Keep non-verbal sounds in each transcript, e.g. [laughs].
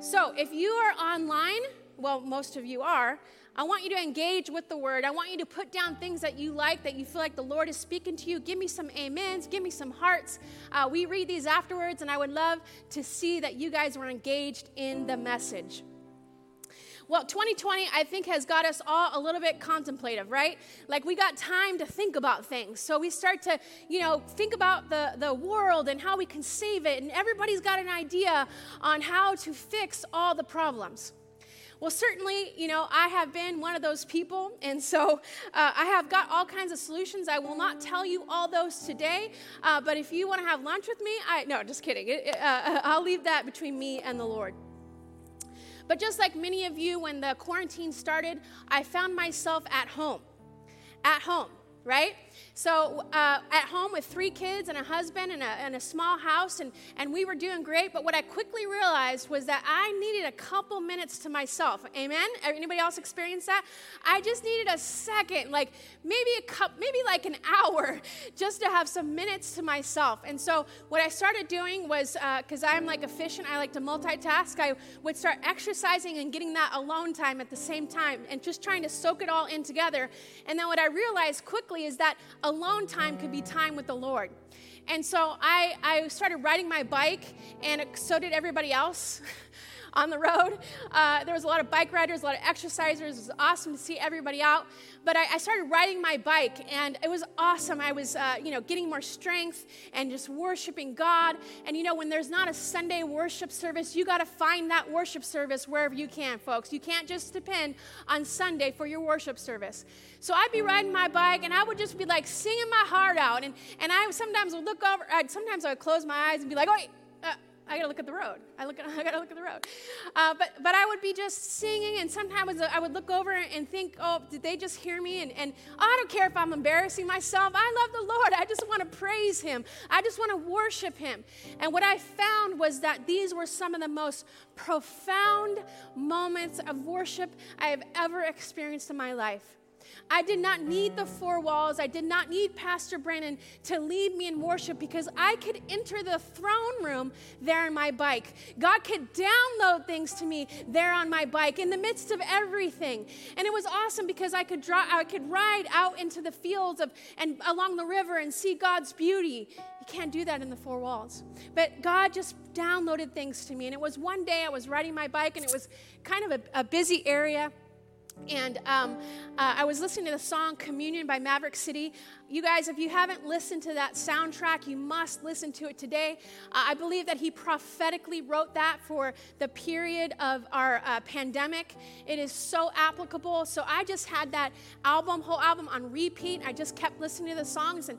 So if you are online, well, most of you are, I want you to engage with the word. I want you to put down things that you like, that you feel like the Lord is speaking to you. Give me some amens, give me some hearts. Uh, we read these afterwards, and I would love to see that you guys were engaged in the message. Well, 2020, I think, has got us all a little bit contemplative, right? Like we got time to think about things. So we start to, you know, think about the, the world and how we can save it. And everybody's got an idea on how to fix all the problems. Well, certainly, you know, I have been one of those people, and so uh, I have got all kinds of solutions. I will not tell you all those today, uh, but if you want to have lunch with me, I no, just kidding. It, uh, I'll leave that between me and the Lord. But just like many of you, when the quarantine started, I found myself at home. At home, right? So uh, at home with three kids and a husband and a, and a small house, and, and we were doing great. But what I quickly realized was that I needed a couple minutes to myself. Amen? Anybody else experience that? I just needed a second, like maybe a cup, maybe like an hour, [laughs] just to have some minutes to myself. And so what I started doing was, because uh, I'm like efficient, I like to multitask. I would start exercising and getting that alone time at the same time, and just trying to soak it all in together. And then what I realized quickly is that alone time could be time with the Lord. And so I, I started riding my bike, and so did everybody else. [laughs] on the road. Uh, there was a lot of bike riders, a lot of exercisers. It was awesome to see everybody out. But I, I started riding my bike, and it was awesome. I was, uh, you know, getting more strength and just worshiping God. And you know, when there's not a Sunday worship service, you got to find that worship service wherever you can, folks. You can't just depend on Sunday for your worship service. So I'd be riding my bike, and I would just be like singing my heart out. And and I sometimes would look over. I'd, sometimes I would close my eyes and be like, "Oh." I gotta look at the road. I look at, [laughs] I gotta look at the road. Uh, but but I would be just singing, and sometimes I would look over and think, oh, did they just hear me? And and oh, I don't care if I'm embarrassing myself. I love the Lord. I just want to praise Him. I just want to worship Him. And what I found was that these were some of the most profound moments of worship I have ever experienced in my life. I did not need the four walls. I did not need Pastor Brandon to lead me in worship because I could enter the throne room there on my bike. God could download things to me there on my bike in the midst of everything. And it was awesome because I could draw I could ride out into the fields of and along the river and see God's beauty. You can't do that in the four walls. But God just downloaded things to me. And it was one day I was riding my bike and it was kind of a, a busy area and um, uh, I was listening to the song Communion by Maverick City. You guys, if you haven't listened to that soundtrack, you must listen to it today. Uh, I believe that he prophetically wrote that for the period of our uh, pandemic. It is so applicable. So I just had that album, whole album on repeat. I just kept listening to the songs. And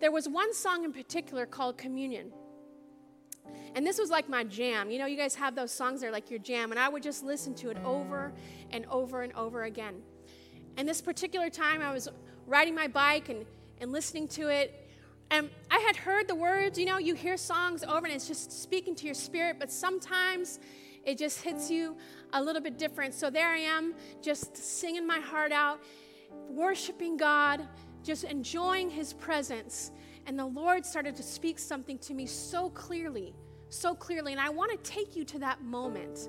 there was one song in particular called Communion. And this was like my jam. You know, you guys have those songs that are like your jam, and I would just listen to it over and over and over again. And this particular time, I was riding my bike and, and listening to it. And I had heard the words, you know, you hear songs over and it's just speaking to your spirit, but sometimes it just hits you a little bit different. So there I am, just singing my heart out, worshiping God, just enjoying His presence. And the Lord started to speak something to me so clearly, so clearly. And I want to take you to that moment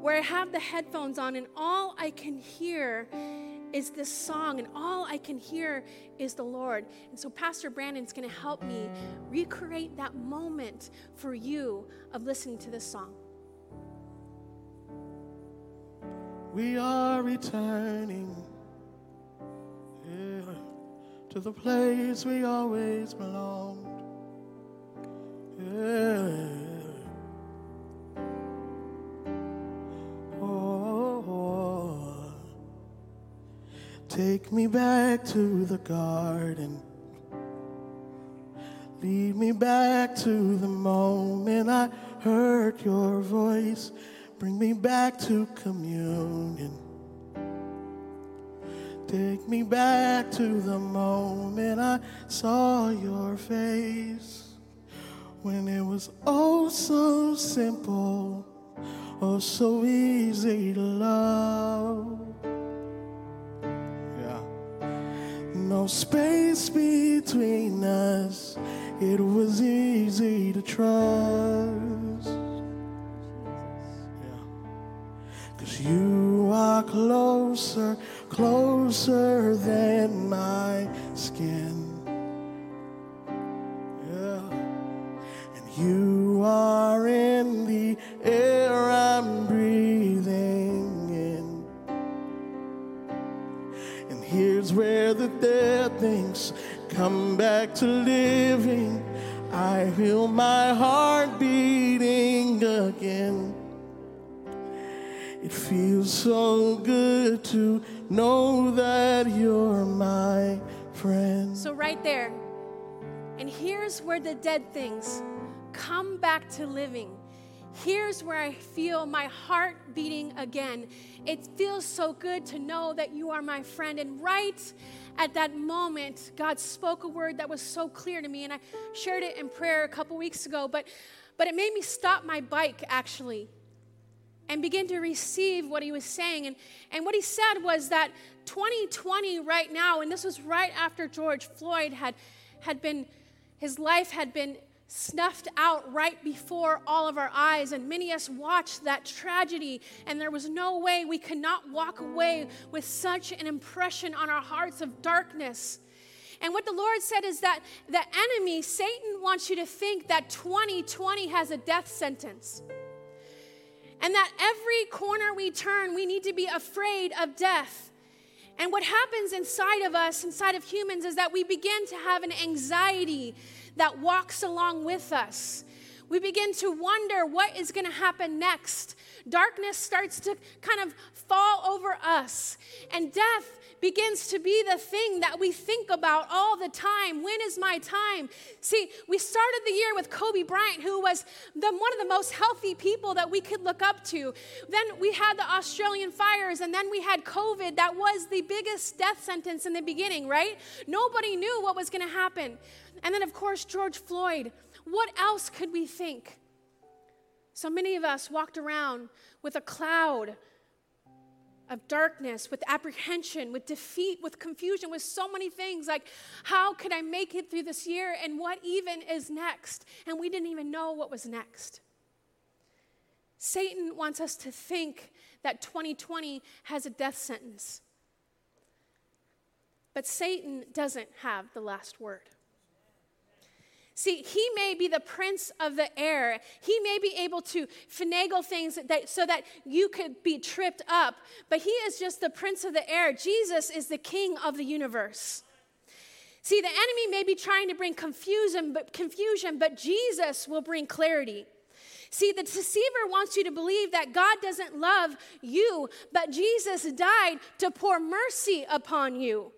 where I have the headphones on and all I can hear is this song, and all I can hear is the Lord. And so, Pastor Brandon's going to help me recreate that moment for you of listening to this song. We are returning. Yeah to the place we always belonged. Oh, take me back to the garden. Lead me back to the moment I heard your voice. Bring me back to communion. Take me back to the moment I saw your face when it was oh so simple, oh so easy to love. Yeah. No space between us, it was easy to trust. Cause you are closer, closer than my skin. You are in the air I'm breathing in. And here's where the dead things come back to living. I feel my heart beating again. It feels so good to know that you're my friend. So, right there, and here's where the dead things come back to living. Here's where I feel my heart beating again. It feels so good to know that you are my friend. And right at that moment, God spoke a word that was so clear to me. And I shared it in prayer a couple weeks ago, but, but it made me stop my bike actually and begin to receive what he was saying. And, and what he said was that 2020 right now, and this was right after George Floyd had, had been, his life had been snuffed out right before all of our eyes. And many of us watched that tragedy, and there was no way we could not walk away with such an impression on our hearts of darkness. And what the Lord said is that the enemy, Satan, wants you to think that 2020 has a death sentence. And that every corner we turn, we need to be afraid of death. And what happens inside of us, inside of humans, is that we begin to have an anxiety that walks along with us. We begin to wonder what is going to happen next. Darkness starts to kind of fall over us, and death begins to be the thing that we think about all the time. When is my time? See, we started the year with Kobe Bryant, who was the, one of the most healthy people that we could look up to. Then we had the Australian fires, and then we had COVID. That was the biggest death sentence in the beginning, right? Nobody knew what was going to happen. And then, of course, George Floyd. What else could we think? So many of us walked around with a cloud of darkness, with apprehension, with defeat, with confusion, with so many things like, how could I make it through this year and what even is next? And we didn't even know what was next. Satan wants us to think that 2020 has a death sentence. But Satan doesn't have the last word. See, he may be the prince of the air. He may be able to finagle things that, so that you could be tripped up, but he is just the prince of the air. Jesus is the king of the universe. See, the enemy may be trying to bring confusion, but confusion, but Jesus will bring clarity. See, the deceiver wants you to believe that God doesn't love you, but Jesus died to pour mercy upon you.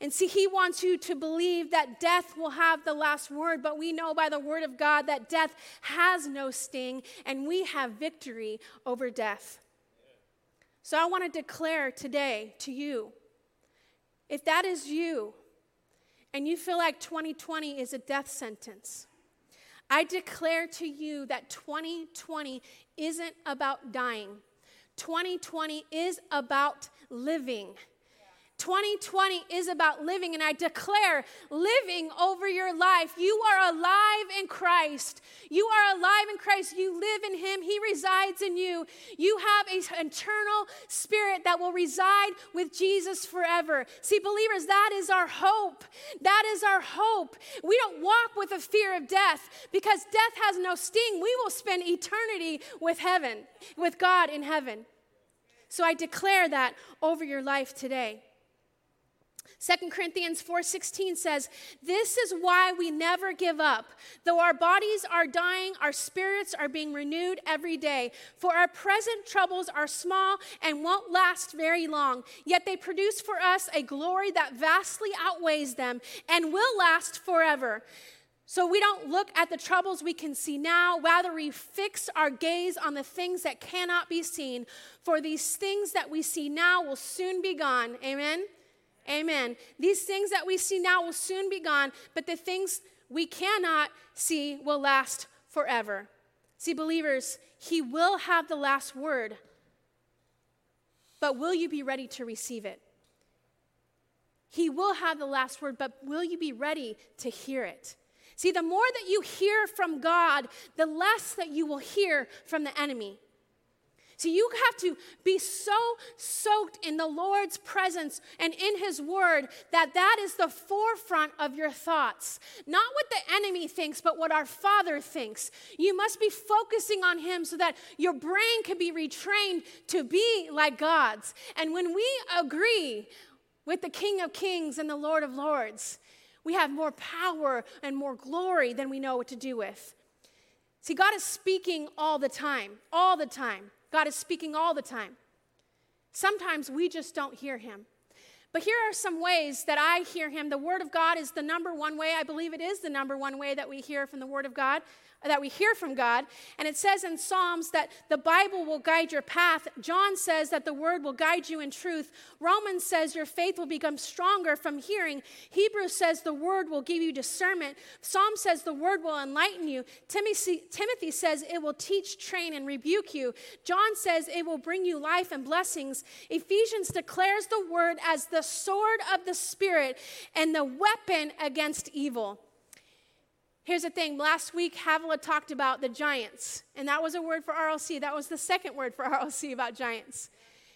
And see, he wants you to believe that death will have the last word, but we know by the word of God that death has no sting, and we have victory over death. So I want to declare today to you if that is you, and you feel like 2020 is a death sentence, I declare to you that 2020 isn't about dying. 2020 is about living. 2020 is about living, and I declare living over your life. You are alive in Christ. You are alive in Christ. You live in Him, He resides in you. You have an eternal spirit that will reside with Jesus forever. See, believers, that is our hope. That is our hope. We don't walk with a fear of death because death has no sting. We will spend eternity with heaven, with God in heaven. So I declare that over your life today. 2 Corinthians 4:16 says, "This is why we never give up. Though our bodies are dying, our spirits are being renewed every day. For our present troubles are small and won't last very long, yet they produce for us a glory that vastly outweighs them and will last forever." So we don't look at the troubles we can see now, rather, we fix our gaze on the things that cannot be seen. For these things that we see now will soon be gone. Amen? Amen. These things that we see now will soon be gone, but the things we cannot see will last forever. See, believers, He will have the last word, but will you be ready to receive it? He will have the last word, but will you be ready to hear it? See, the more that you hear from God, the less that you will hear from the enemy. So you have to be so soaked in the Lord's presence and in His Word that that is the forefront of your thoughts. Not what the enemy thinks, but what our Father thinks. You must be focusing on Him so that your brain can be retrained to be like God's. And when we agree with the King of Kings and the Lord of Lords, we have more power and more glory than we know what to do with. See, God is speaking all the time, all the time. God is speaking all the time. Sometimes we just don't hear him. But here are some ways that I hear him. The Word of God is the number one way. I believe it is the number one way that we hear from the Word of God that we hear from God. And it says in Psalms that the Bible will guide your path. John says that the word will guide you in truth. Romans says your faith will become stronger from hearing. Hebrews says the word will give you discernment. Psalm says the word will enlighten you. Timothy, says it will teach, train, and rebuke you. John says it will bring you life and blessings. Ephesians declares the word as the sword of the Spirit and the weapon against evil. Here's the thing last week, Havila talked about the giants, and that was a word for RLC. That was the second word for [laughs] RLC about giants.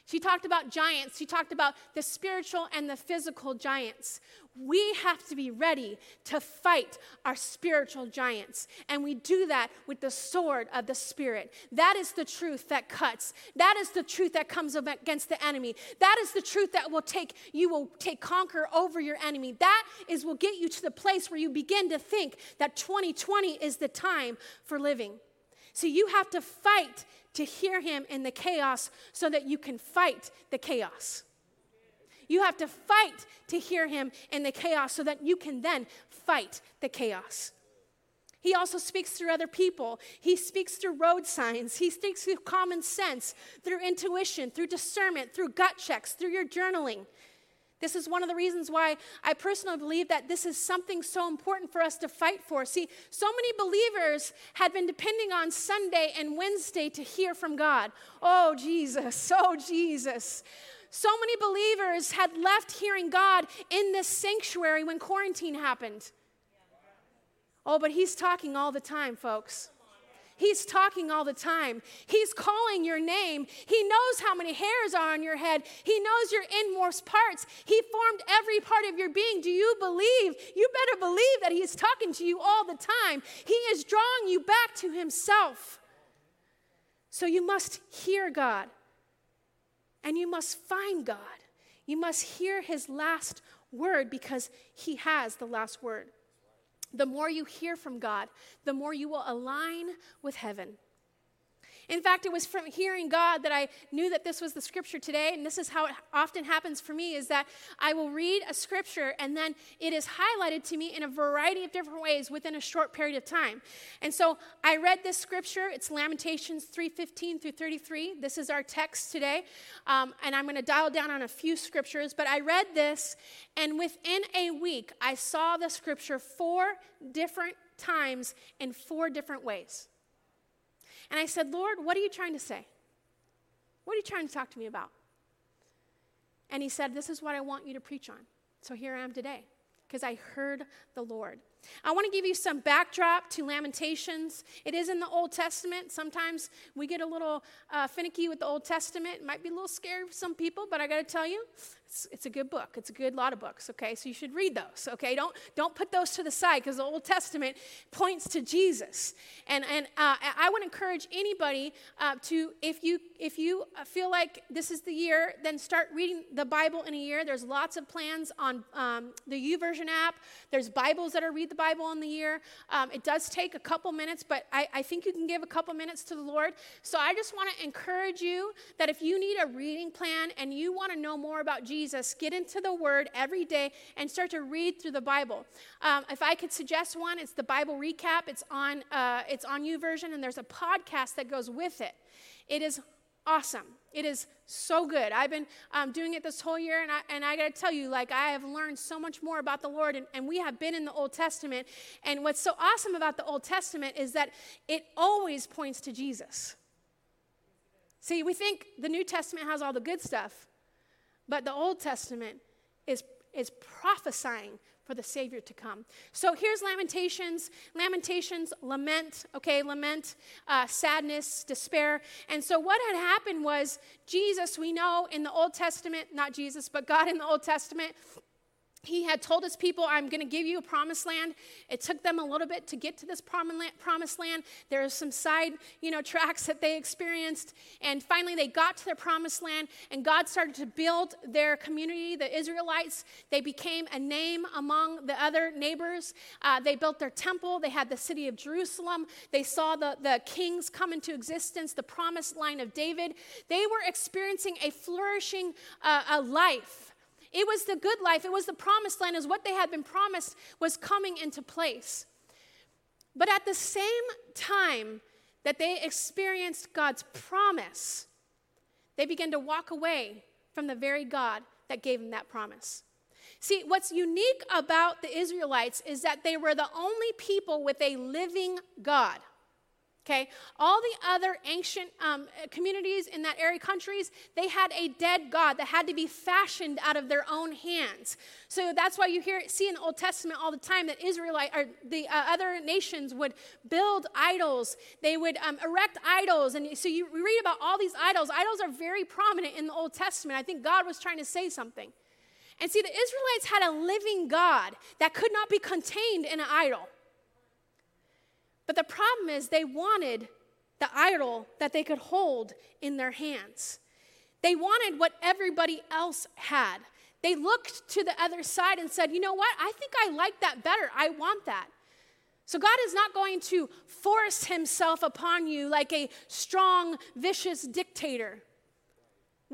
She talked about giants. She talked about the spiritual and the physical giants. We have to be ready to fight our spiritual giants. And we do that with the sword of the Spirit. That is the truth that cuts. That is the truth that comes against the enemy. That is the truth that will take, you will take conquer over your enemy. That is will get you to the place where you begin to think that 2020 is the time for living. So you have to fight to hear him in the chaos so that you can fight the chaos. You have to fight to hear him in the chaos so that you can then fight the chaos. He also speaks through other people. He speaks through road signs. He speaks through common sense, through intuition, through discernment, through gut checks, through your journaling. This is one of the reasons why I personally believe that this is something so important for us to fight for. See, so many believers had been depending on Sunday and Wednesday to hear from God. Oh, Jesus, oh, Jesus. So many believers had left hearing God in this sanctuary when quarantine happened. Oh, but He's talking all the time, folks. He's talking all the time. He's calling your name. He knows how many hairs are on your head. He knows your inmost parts. He formed every part of your being. Do you believe? You better believe that He is talking to you all the time. He is drawing you back to Himself. So you must hear God and you must find God. You must hear His last word because He has the last word the more you hear from God, the more you will align with heaven. In fact, it was from hearing God that I knew that this was the scripture today, and this is how it often happens for me is that I will read a scripture and then it is highlighted to me in a variety of different ways within a short period of time. And so I read this scripture, it's Lamentations 3:15 through 33. This is our text today. Um, and I'm going to dial down on a few scriptures, but I read this, and within a week, I saw the scripture four different times in four different ways. And I said, Lord, what are you trying to say? What are you trying to talk to me about? And he said, This is what I want you to preach on. So here I am today because I heard the Lord. I want to give you some backdrop to Lamentations. It is in the Old Testament. Sometimes we get a little uh, finicky with the Old Testament. It might be a little scary for some people, but I got to tell you, it's, it's, a good book. It's a good lot of books, okay? So you should read those, okay? Don't, don't put those to the side because the Old Testament points to Jesus. And, and uh, I would encourage anybody uh, to, if you, if you feel like this is the year, then start reading the Bible in a year. There's lots of plans on um, the YouVersion app. There's Bibles that are read the Bible in the year. Um, it does take a couple minutes, but I, I think you can give a couple minutes to the Lord. So I just want to encourage you that if you need a reading plan and you want to know more about Jesus, Jesus, get into the Word every day and start to read through the Bible. Um, if I could suggest one, it's the Bible recap. It's on uh, it's on YouVersion, and there's a podcast that goes with it. It is awesome. It is so good. I've been um, doing it this whole year, and I, and I got to tell you, like, I have learned so much more about the Lord, and, and we have been in the Old Testament. And what's so awesome about the Old Testament is that it always points to Jesus. See, we think the New Testament has all the good stuff, but the Old Testament is, is prophesying, for the Savior to come. So here's Lamentations. Lamentations, lament, okay, lament, uh, sadness, despair. And so what had happened was Jesus, we know in the Old Testament, not Jesus, but God in the Old Testament, he had told his people, I'm going to give you a promised land. It took them a little bit to get to this promised land. There are some side, you know, tracks that they experienced. And finally, they got to their promised land, and God started to build their community, the Israelites. They became a name among the other neighbors. Uh, they built their temple. They had the city of Jerusalem. They saw the, the kings come into existence, the promised line of David. They were experiencing a flourishing uh, a life it was the good life, it was the promised land, is what they had been promised was coming into place. But at the same time that they experienced God's promise, they began to walk away from the very God that gave them that promise. See, what's unique about the Israelites is that they were the only people with a living God. Okay, all the other ancient um, communities in that area, countries, they had a dead God that had to be fashioned out of their own hands. So that's why you hear see in the Old Testament all the time that Israelite or the uh, other nations would build idols. They would um, erect idols, and so you read about all these idols. Idols are very prominent in the Old Testament. I think God was trying to say something. And see, the Israelites had a living God that could not be contained in an idol. But the problem is, they wanted the idol that they could hold in their hands. They wanted what everybody else had. They looked to the other side and said, You know what? I think I like that better. I want that. So, God is not going to force himself upon you like a strong, vicious dictator.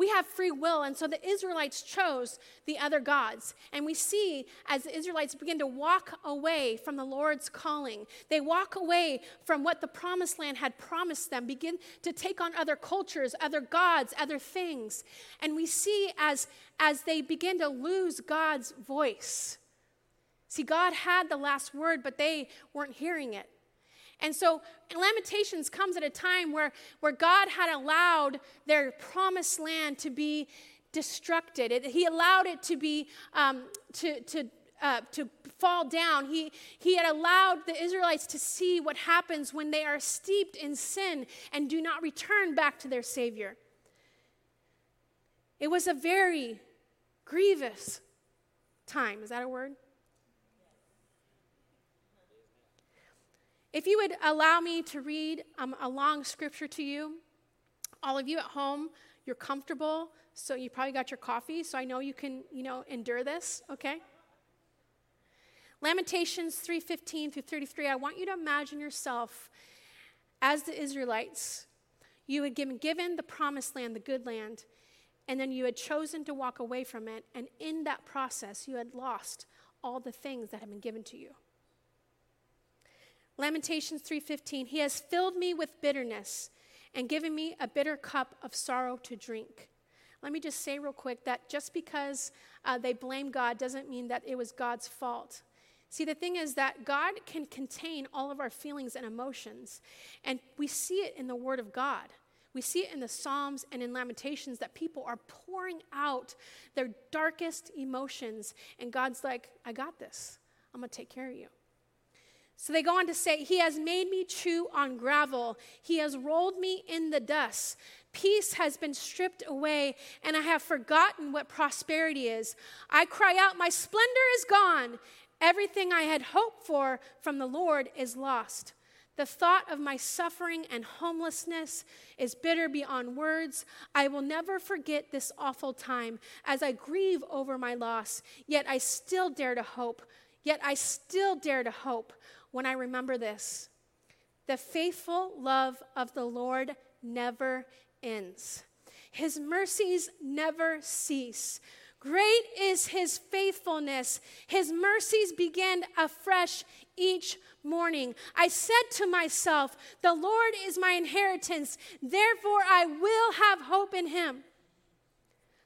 We have free will, and so the Israelites chose the other gods. And we see as the Israelites begin to walk away from the Lord's calling, they walk away from what the promised land had promised them, begin to take on other cultures, other gods, other things. And we see as, as they begin to lose God's voice. See, God had the last word, but they weren't hearing it. And so Lamentations comes at a time where, where God had allowed their promised land to be destructed. It, he allowed it to be, um, to, to, uh, to fall down. He, he had allowed the Israelites to see what happens when they are steeped in sin and do not return back to their Savior. It was a very grievous time. Is that a word? If you would allow me to read um, a long scripture to you, all of you at home, you're comfortable, so you probably got your coffee, so I know you can, you know, endure this, okay? Lamentations 3:15 through 33. I want you to imagine yourself as the Israelites. You had been given the promised land, the good land, and then you had chosen to walk away from it, and in that process, you had lost all the things that had been given to you. Lamentations 3:15 He has filled me with bitterness and given me a bitter cup of sorrow to drink. Let me just say real quick that just because uh, they blame God doesn't mean that it was God's fault. See, the thing is that God can contain all of our feelings and emotions, and we see it in the Word of God. We see it in the Psalms and in Lamentations that people are pouring out their darkest emotions, and God's like, I got this. I'm going to take care of you. So they go on to say, He has made me chew on gravel. He has rolled me in the dust. Peace has been stripped away, and I have forgotten what prosperity is. I cry out, My splendor is gone. Everything I had hoped for from the Lord is lost. The thought of my suffering and homelessness is bitter beyond words. I will never forget this awful time as I grieve over my loss, yet I still dare to hope. Yet I still dare to hope when I remember this. The faithful love of the Lord never ends, His mercies never cease. Great is his faithfulness. His mercies begin afresh each morning. I said to myself, The Lord is my inheritance, therefore I will have hope in him.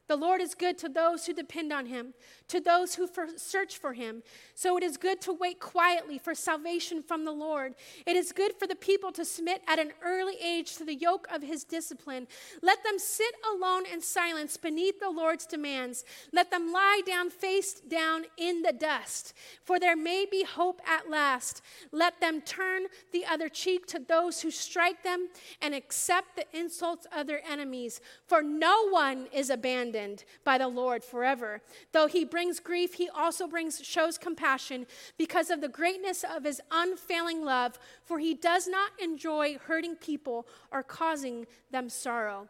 The Lord is good to those who depend on him, to those who for search for him. So it is good to wait quietly for salvation from the Lord. It is good for the people to submit at an early age to the yoke of his discipline. Let them sit alone in silence beneath the Lord's demands. Let them lie down face down in the dust, for there may be hope at last. Let them turn the other cheek to those who strike them and accept the insults of their enemies. For no one is abandoned by the Lord forever. Though he brings grief, he also brings shows compassion because of the greatness of his unfailing love, for he does not enjoy hurting people or causing them sorrow.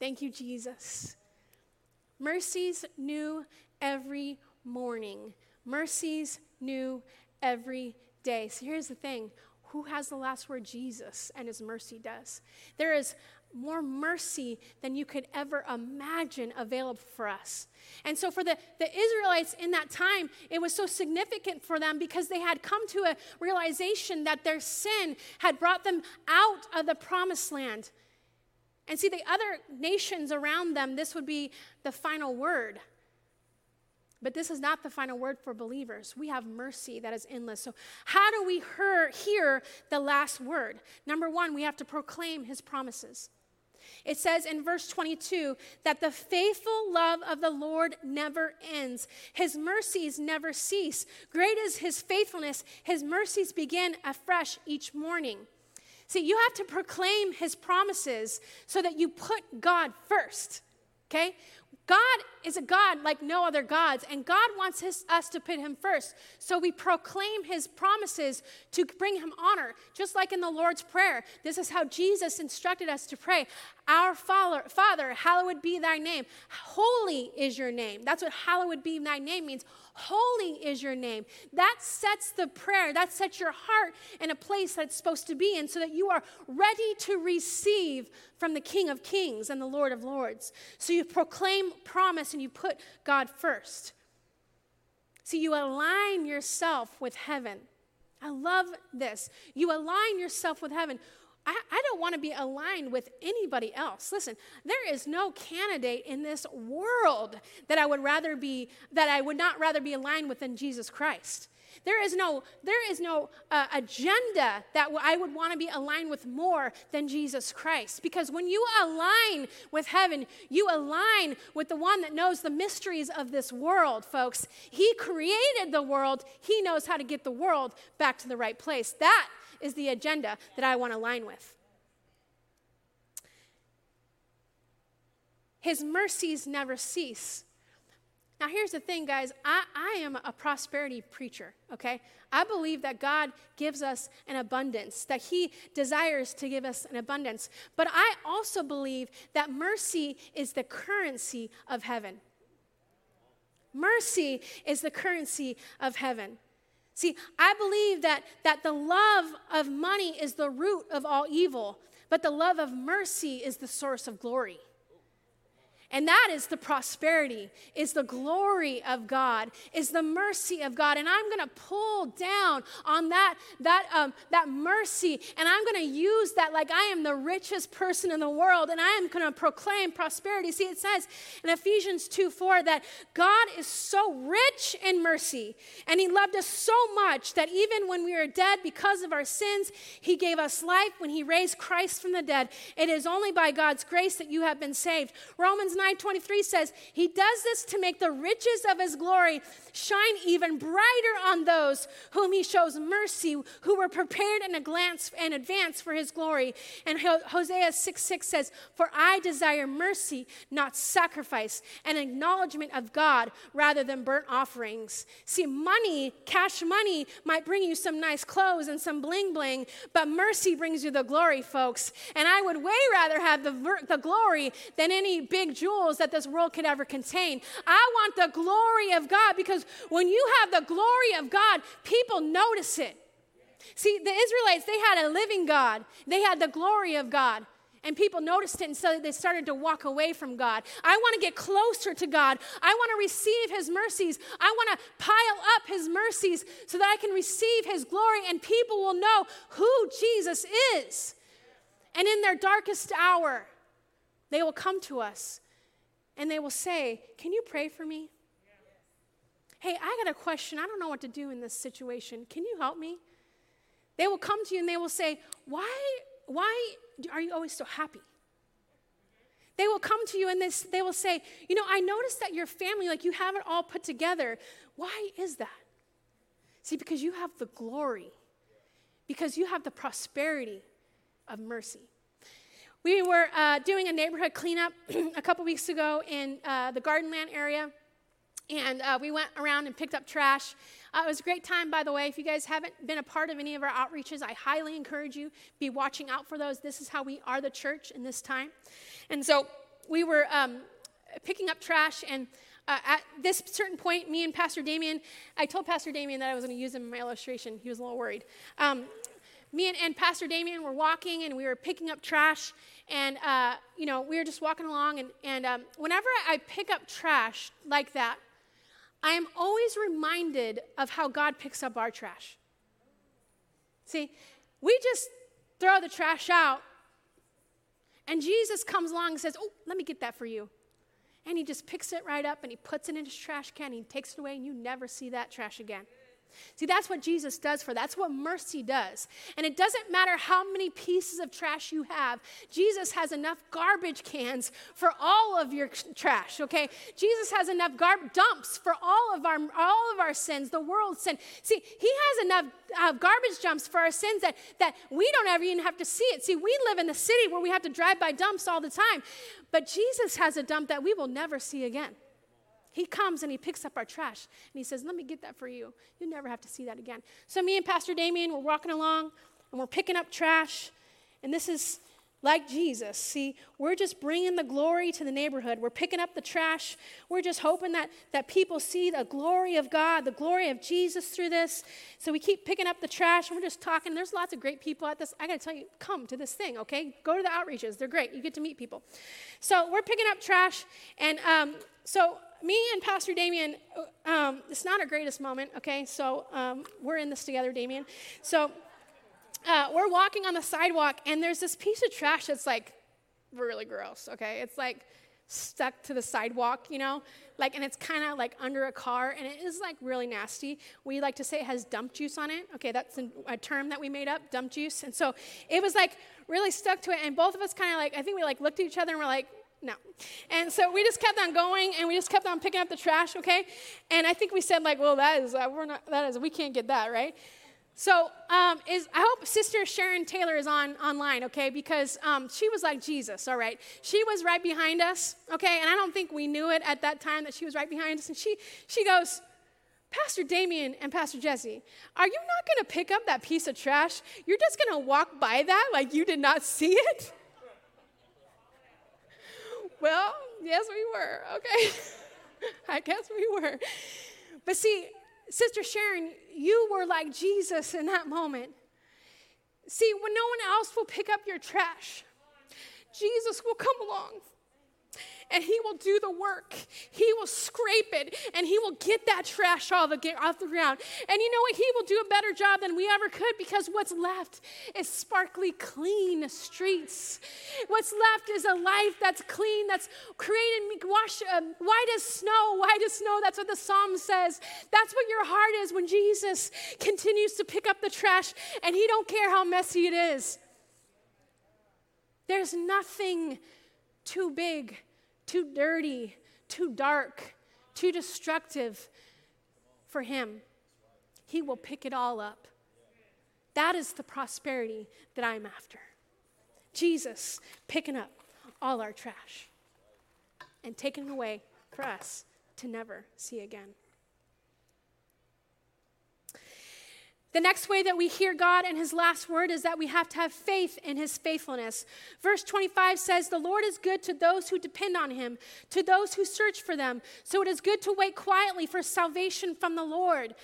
Thank you, Jesus. Mercies new every morning. Mercies new every day. So here's the thing who has the last word? Jesus, and his mercy does. There is more mercy than you could ever imagine available for us. And so, for the, the Israelites in that time, it was so significant for them because they had come to a realization that their sin had brought them out of the promised land. And see, the other nations around them, this would be the final word. But this is not the final word for believers. We have mercy that is endless. So, how do we hear, hear the last word? Number one, we have to proclaim his promises. It says in verse 22 that the faithful love of the Lord never ends. His mercies never cease. Great is his faithfulness. His mercies begin afresh each morning. See, you have to proclaim his promises so that you put God first. Okay? God is a God like no other gods, and God wants his, us to put him first. So we proclaim his promises to bring him honor, just like in the Lord's Prayer. This is how Jesus instructed us to pray Our Father, Father hallowed be thy name. Holy is your name. That's what hallowed be thy name means. Holy is your name. That sets the prayer, that sets your heart in a place that's supposed to be in so that you are ready to receive from the King of Kings and the Lord of Lords. So you proclaim promise and you put God first. So you align yourself with heaven. I love this. You align yourself with heaven. I, I don't want to be aligned with anybody else. Listen, there is no candidate in this world that I would rather be, that I would not rather be aligned with than Jesus Christ. There is no, there is no uh, agenda that I would want to be aligned with more than Jesus Christ. Because when you align with heaven, you align with the one that knows the mysteries of this world, folks. He created the world, He knows how to get the world back to the right place. That is the agenda that I want to align with. His mercies never cease. Now, here's the thing, guys. I, I am a prosperity preacher, okay? I believe that God gives us an abundance, that He desires to give us an abundance. But I also believe that mercy is the currency of heaven. Mercy is the currency of heaven. See, I believe that, that the love of money is the root of all evil, but the love of mercy is the source of glory. And that is the prosperity, is the glory of God, is the mercy of God. And I'm going to pull down on that, that, um, that mercy, and I'm going to use that like I am the richest person in the world, and I am going to proclaim prosperity. See, it says in Ephesians 2 4 that God is so rich in mercy, and He loved us so much that even when we were dead because of our sins, He gave us life when He raised Christ from the dead. It is only by God's grace that you have been saved. Romans 9 9:23 says, "He does this to make the riches of his glory shine even brighter on those whom he shows mercy, who were prepared in a glance in advance for his glory." And Hosea 6, 6 says, "For I desire mercy, not sacrifice, an acknowledgement of God rather than burnt offerings." See, money, cash money might bring you some nice clothes and some bling bling, but mercy brings you the glory, folks. And I would way rather have the, the glory than any big jewels that this world could ever contain. I want the glory of God because when you have the glory of God, people notice it. See, the Israelites, they had a living God, they had the glory of God. And people noticed it, and so they started to walk away from God. I want to get closer to God. I want to receive His mercies. I want to pile up His mercies so that I can receive His glory, and people will know who Jesus is. And in their darkest hour, they will come to us and they will say, Can you pray for me? Hey, I got a question. I don't know what to do in this situation. Can you help me? They will come to you and they will say, Why, why are you always so happy? They will come to you and this, they will say, You know, I noticed that your family, like you have it all put together. Why is that? See, because you have the glory, because you have the prosperity of mercy. We were uh, doing a neighborhood cleanup [clears throat] a couple weeks ago in uh, the Gardenland area, and uh, we went around and picked up trash. Uh, it was a great time, by the way. If you guys haven't been a part of any of our outreaches, I highly encourage you be watching out for those. This is how we are the church in this time. And so we were um, picking up trash, and uh, at this certain point, me and Pastor Damien, I told Pastor Damien that I was going to use him in my illustration. He was a little worried. Um, me and, and, Pastor Damien were walking and we were picking up trash, and uh, you know we were just walking along. And, and um, whenever I pick up trash like that, I am always reminded of how God picks up our trash. See, we just throw the trash out, and Jesus comes along and says, Oh, let me get that for you. And he just picks it right up and he puts it in his trash can and he takes it away, and you never see that trash again. See, that's what Jesus does for. That's what mercy does. And it doesn't matter how many pieces of trash you have. Jesus has enough garbage cans for all of your trash, okay? Jesus has enough gar- dumps for all of our all of our sins, the world's sin. See, he has enough uh, garbage dumps for our sins that that we don't ever even have to see it. See, we live in the city where we have to drive by dumps all the time. But Jesus has a dump that we will never see again. He comes and he picks up our trash and he says, Let me get that for you. You'll never have to see that again. So, me and Pastor Damien, we're walking along and we're picking up trash. And this is like Jesus. See, we're just bringing the glory to the neighborhood. We're picking up the trash. We're just hoping that, that people see the glory of God, the glory of Jesus through this. So we keep picking up the trash and we're just talking. There's lots of great people at this. I got to tell you, come to this thing, okay? Go to the outreaches. They're great. You get to meet people. So we're picking up trash. And um, so me and Pastor Damien, um, it's not our greatest moment, okay? So um, we're in this together, Damien. So uh, we're walking on the sidewalk, and there's this piece of trash that's like really gross, okay? It's like stuck to the sidewalk, you know? Like, and it's kind of like under a car, and it is like really nasty. We like to say it has dump juice on it. Okay, that's a term that we made up, dump juice. And so it was like really stuck to it, and both of us kind of like, I think we like looked at each other and we're like, no. And so we just kept on going and we just kept on picking up the trash, okay? And I think we said, like, well, that is, uh, we're not, that is, we can't get that, right? So um, is, I hope Sister Sharon Taylor is on online, okay? Because um, she was like Jesus, all right? She was right behind us, okay? And I don't think we knew it at that time that she was right behind us. And she, she goes, Pastor Damien and Pastor Jesse, are you not going to pick up that piece of trash? You're just going to walk by that like you did not see it? [laughs] Well, yes, we were. Okay. [laughs] I guess we were. But see, Sister Sharon, you were like Jesus in that moment. See, when no one else will pick up your trash, Jesus will come along and he will do the work. He will scrape it and he will get that trash off the, off the ground. And you know what? He will do a better job than we ever could because what's left is sparkly, clean streets. What's left is a life that's clean, that's created, washed, uh, white as snow, white as snow. That's what the psalm says. That's what your heart is when Jesus continues to pick up the trash and he don't care how messy it is. There's nothing too big too dirty, too dark, too destructive for Him. He will pick it all up. That is the prosperity that I'm after. Jesus picking up all our trash and taking it away for us to never see again. The next way that we hear God and his last word is that we have to have faith in his faithfulness. Verse 25 says, The Lord is good to those who depend on him, to those who search for them. So it is good to wait quietly for salvation from the Lord.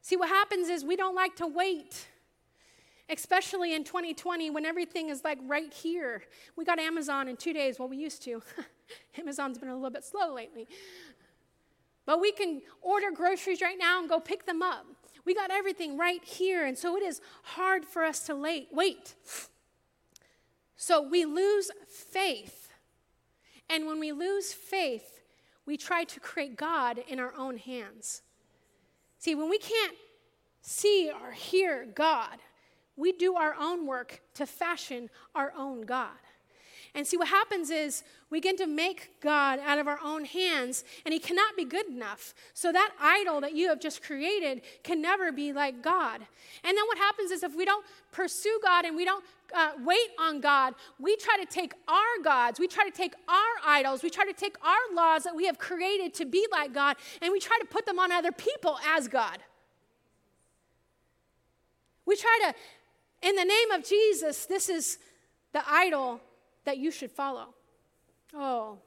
See, what happens is we don't like to wait, especially in 2020 when everything is like right here. We got Amazon in two days. Well, we used to. [laughs] Amazon's been a little bit slow lately. But we can order groceries right now and go pick them up. We got everything right here. And so it is hard for us to wait. So we lose faith And when we lose faith, we try to create God in our own hands. See, when we can't see or hear God, we do our own work to fashion our own God. And see, what happens is we get to make God out of our own hands, and He cannot be good enough. So that idol that you have just created can never be like God. And then what happens is if we don't pursue God and we don't uh, wait on God, we try to take our gods, we try to take our idols, we try to take our laws that we have created to be like God, and we try to put them on other people as God. We try to, in the name of Jesus, this is the idol that you should follow. Oh,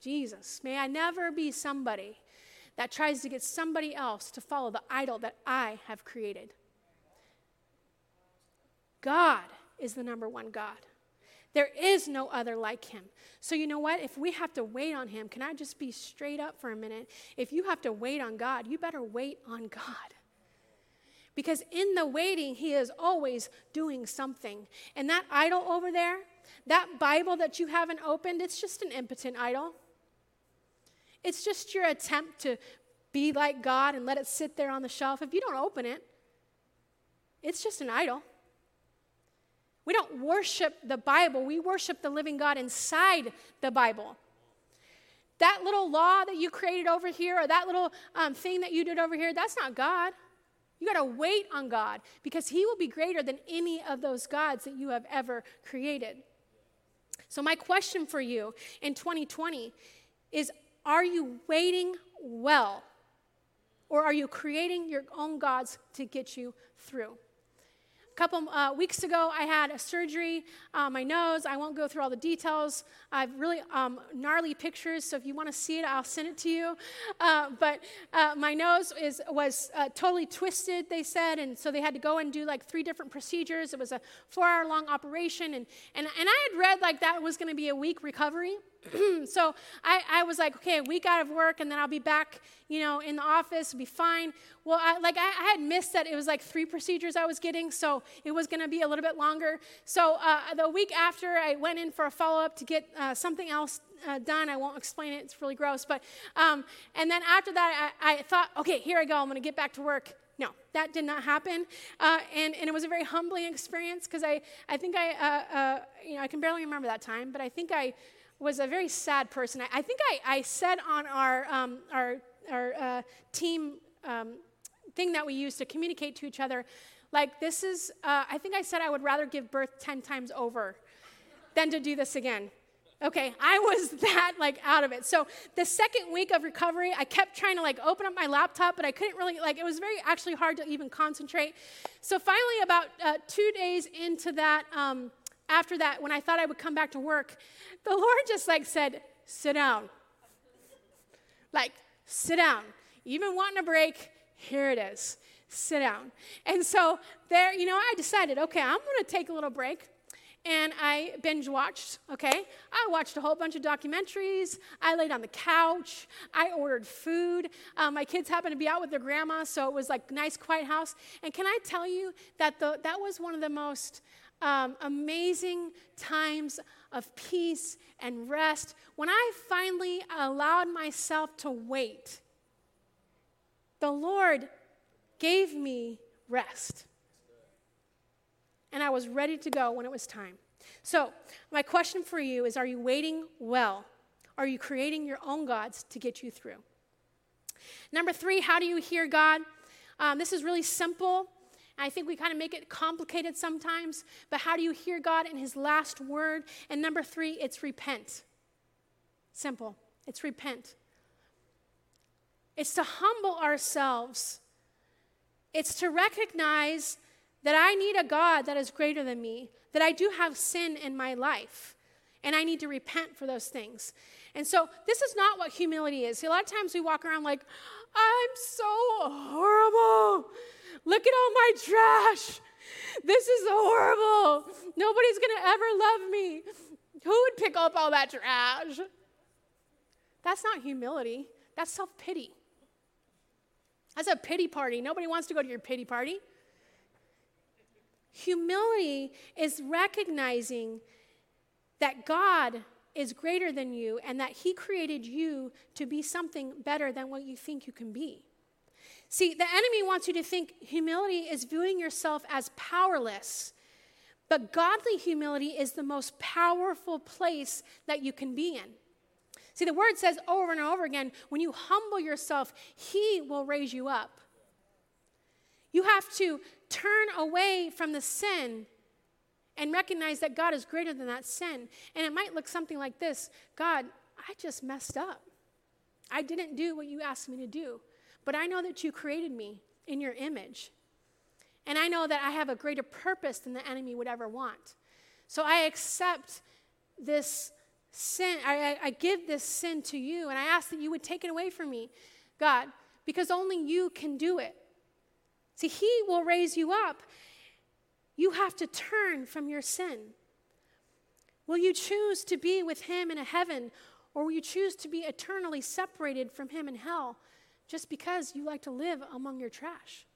Jesus, may I never be somebody that tries to get somebody else to follow the idol that I have created. God is the number one God. There is no other like him. So, you know what? If we have to wait on him, can I just be straight up for a minute? If you have to wait on God, you better wait on God. Because in the waiting, he is always doing something. And that idol over there, that Bible that you haven't opened, it's just an impotent idol. It's just your attempt to be like God and let it sit there on the shelf. If you don't open it, it's just an idol. We don't worship the Bible, we worship the living God inside the Bible. That little law that you created over here, or that little um, thing that you did over here, that's not God. You got to wait on God because He will be greater than any of those gods that you have ever created. So, my question for you in 2020 is Are you waiting well? Or are you creating your own gods to get you through? Couple uh, weeks ago, I had a surgery on my nose. I won't go through all the details. I have really um, gnarly pictures, so if you want to see it, I'll send it to you. Uh, but uh, my nose is, was uh, totally twisted, they said, and so they had to go and do like three different procedures. It was a four hour long operation, and, and, and I had read like that was going to be a week recovery. [clears throat] so I, I, was like, okay, a week out of work, and then I'll be back, you know, in the office, be fine. Well, I, like I, I, had missed that it was like three procedures I was getting, so it was going to be a little bit longer. So uh, the week after, I went in for a follow up to get uh, something else uh, done. I won't explain it; it's really gross. But um, and then after that, I, I thought, okay, here I go. I'm going to get back to work. No, that did not happen. Uh, and, and it was a very humbling experience because I, I think I, uh, uh, you know, I can barely remember that time, but I think I was a very sad person. I, I think I, I, said on our, um, our, our uh, team um, thing that we use to communicate to each other, like, this is, uh, I think I said I would rather give birth 10 times over than to do this again. Okay, I was [laughs] that like out of it. So the second week of recovery, I kept trying to like open up my laptop, but I couldn't really like. It was very actually hard to even concentrate. So finally, about uh, two days into that um, after that, when I thought I would come back to work, the [laughs] Lord just like said, sit down. Like, sit down. You've been wanting a break, here it is. Sit down. And so there, you know, I decided, okay, I'm gonna take a little break. And I binge watched, okay? I watched a whole bunch of documentaries. I laid on the couch. I ordered food. Um, my kids happened to be out with their grandma, so it was like nice, quiet house. And can I tell you that the, that was one of the most um, amazing times of peace and rest, when I finally allowed myself to wait, the Lord gave me rest. And I was ready to go when it was time. So, my question for you is Are you waiting well? Are you creating your own gods to get you through? Number three, how do you hear God? Um, this is really simple. I think we kind of make it complicated sometimes, but how do you hear God in His last word? And number three, it's repent. Simple. It's repent. It's to humble ourselves. It's to recognize that I need a God that is greater than me, that I do have sin in my life, and I need to repent for those things. And so, this is not what humility is. See, a lot of times we walk around like, I'm so horrible. Look at all my trash. This is horrible. Nobody's going to ever love me. Who would pick up all that trash? That's not humility, that's self pity. That's a pity party. Nobody wants to go to your pity party. Humility is recognizing that God is greater than you and that He created you to be something better than what you think you can be. See, the enemy wants you to think humility is viewing yourself as powerless. But godly humility is the most powerful place that you can be in. See, the word says over and over again when you humble yourself, He will raise you up. You have to turn away from the sin and recognize that God is greater than that sin. And it might look something like this God, I just messed up. I didn't do what you asked me to do, but I know that you created me in your image. And I know that I have a greater purpose than the enemy would ever want. So I accept this sin, I, I, give this sin to you, and I ask that you would take it away from me, God, because only you can do it. See, He will raise you up. You have to turn from your sin. Will you choose to be with Him in a heaven, or will you choose to be eternally separated from Him in hell just because you like to live among your trash?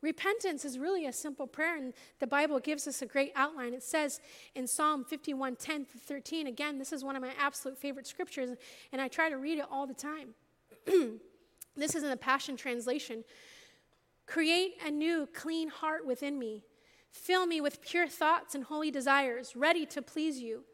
Repentance is really a simple prayer, and the Bible gives us a great outline. It says in Psalm 51 10 to 13, again, this is one of my absolute favorite scriptures, and I try to read it all the time. [clears throat] this is in the Passion Translation. Create a new, clean heart within me. Fill me with pure thoughts and holy desires, ready to please you.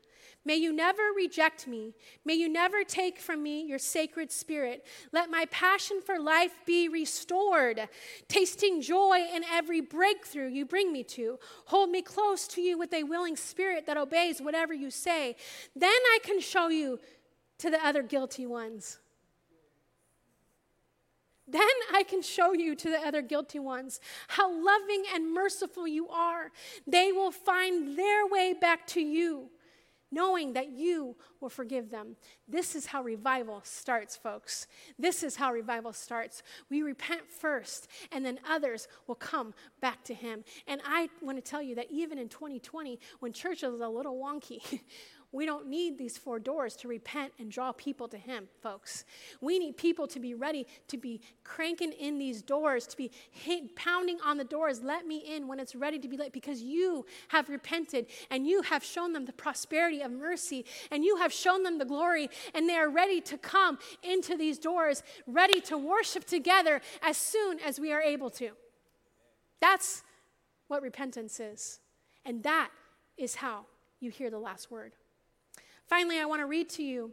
May you never reject me. May you never take from me your sacred spirit. Let my passion for life be restored, tasting joy in every breakthrough you bring me to. Hold me close to you with a willing spirit that obeys whatever you say. Then I can show you to the other guilty ones. Then I can show you to the other guilty ones how loving and merciful you are. They will find their way back to you knowing that you will forgive them. This is how revival starts, folks. This is how revival starts. We repent first, and then others will come back to Him. And I want to tell you that even in 2020, when church is a little wonky, [laughs] We don't need these four doors to repent and draw people to Him, folks. We need people to be ready to be cranking in these doors, to be hit, pounding on the doors, let me in when it's ready to be let, because you have repented and you have shown them the prosperity of mercy and you have shown them the glory, and they are ready to come into these doors, ready to worship together as soon as we are able to. That's what repentance is. And that is how you hear the last word. Finally, I want to read to you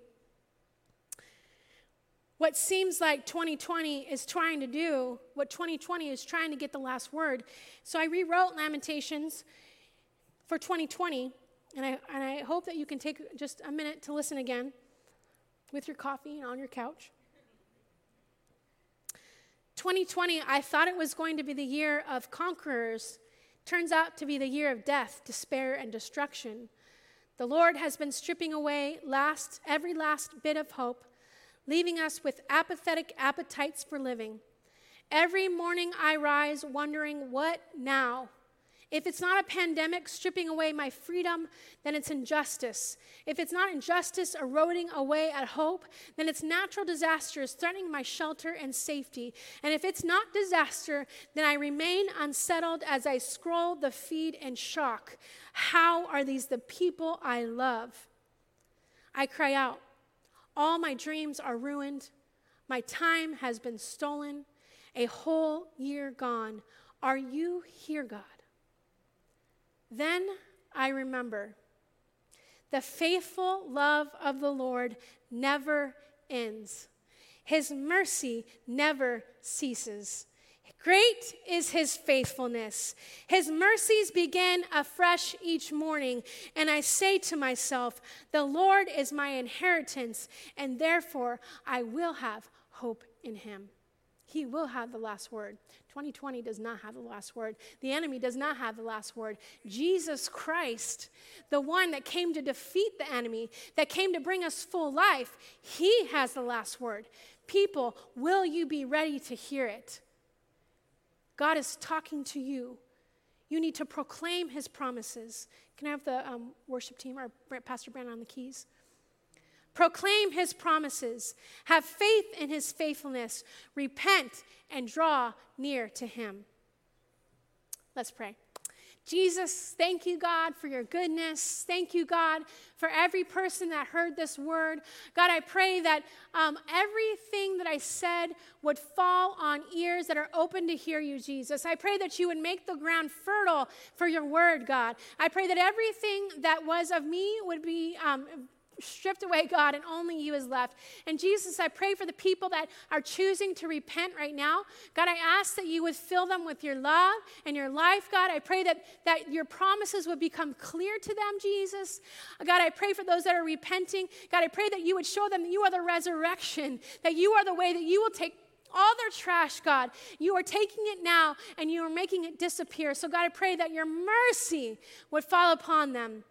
what seems like 2020 is trying to do, what 2020 is trying to get the last word. So I rewrote Lamentations for 2020, and I, and I hope that you can take just a minute to listen again with your coffee and on your couch. 2020, I thought it was going to be the year of conquerors. Turns out to be the year of death, despair, and destruction. The Lord has been stripping away last, every last bit of hope, leaving us with apathetic appetites for living. Every morning I rise wondering, what now? If it's not a pandemic stripping away my freedom, then it's injustice. If it's not injustice eroding away at hope, then it's natural disasters threatening my shelter and safety. And if it's not disaster, then I remain unsettled as I scroll the feed in shock. How are these the people I love? I cry out, All my dreams are ruined. My time has been stolen. A whole year gone. Are you here, God? Then I remember the faithful love of the Lord never ends, His mercy never ceases. Great is his faithfulness. His mercies begin afresh each morning. And I say to myself, The Lord is my inheritance, and therefore I will have hope in him. He will have the last word. 2020 does not have the last word. The enemy does not have the last word. Jesus Christ, the one that came to defeat the enemy, that came to bring us full life, he has the last word. People, will you be ready to hear it? God is talking to you. You need to proclaim his promises. Can I have the um, worship team or Pastor Brandon on the keys? Proclaim his promises. Have faith in his faithfulness. Repent and draw near to him. Let's pray. Jesus, thank you, God, for your goodness. Thank you, God, for every person that heard this word. God, I pray that um, everything that I said would fall on ears that are open to hear you, Jesus. I pray that you would make the ground fertile for your word, God. I pray that everything that was of me would be um, stripped away, God, and only you is left. And Jesus, I pray for the people that are choosing to repent right now. God, I ask that you would fill them with your love and your life, God. I pray that, that your promises would become clear to them, Jesus. God, I pray for those that are repenting. God, I pray that you would show them that you are the resurrection, that you are the way that you will take all their trash, God. You are taking it now and you are making it disappear. So, God, I pray that your mercy would fall upon them.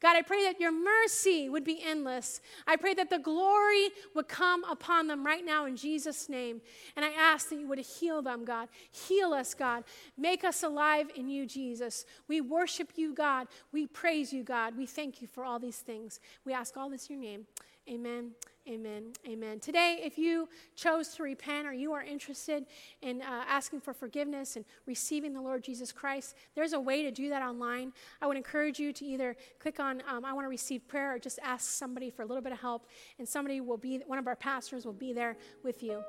God, I pray that your mercy would be endless. I pray that the glory would come upon them right now in Jesus' name. And I ask that you would heal them, God. Heal us, God. Make us alive in you, Jesus. We worship you, God. We praise you, God. We thank you for all these things. We ask all this in your name. Amen. Amen. Amen. Today, if you chose to repent or you are interested in uh, asking for forgiveness and receiving the Lord Jesus Christ, there's a way to do that online. I would encourage you to either click on um, I want to receive prayer or just ask somebody for a little bit of help, and somebody will be, one of our pastors will be there with you.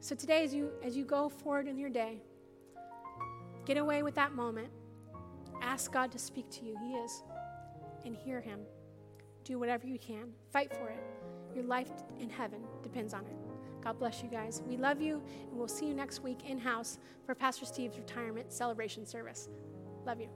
So today, as you, as you go forward in your day, get away with that moment. Ask God to speak to you. He is. And hear Him. Do whatever you can. Fight for it. Your life in heaven depends on it. God bless you guys. We love you, and we'll see you next week in house for Pastor Steve's retirement celebration service. Love you.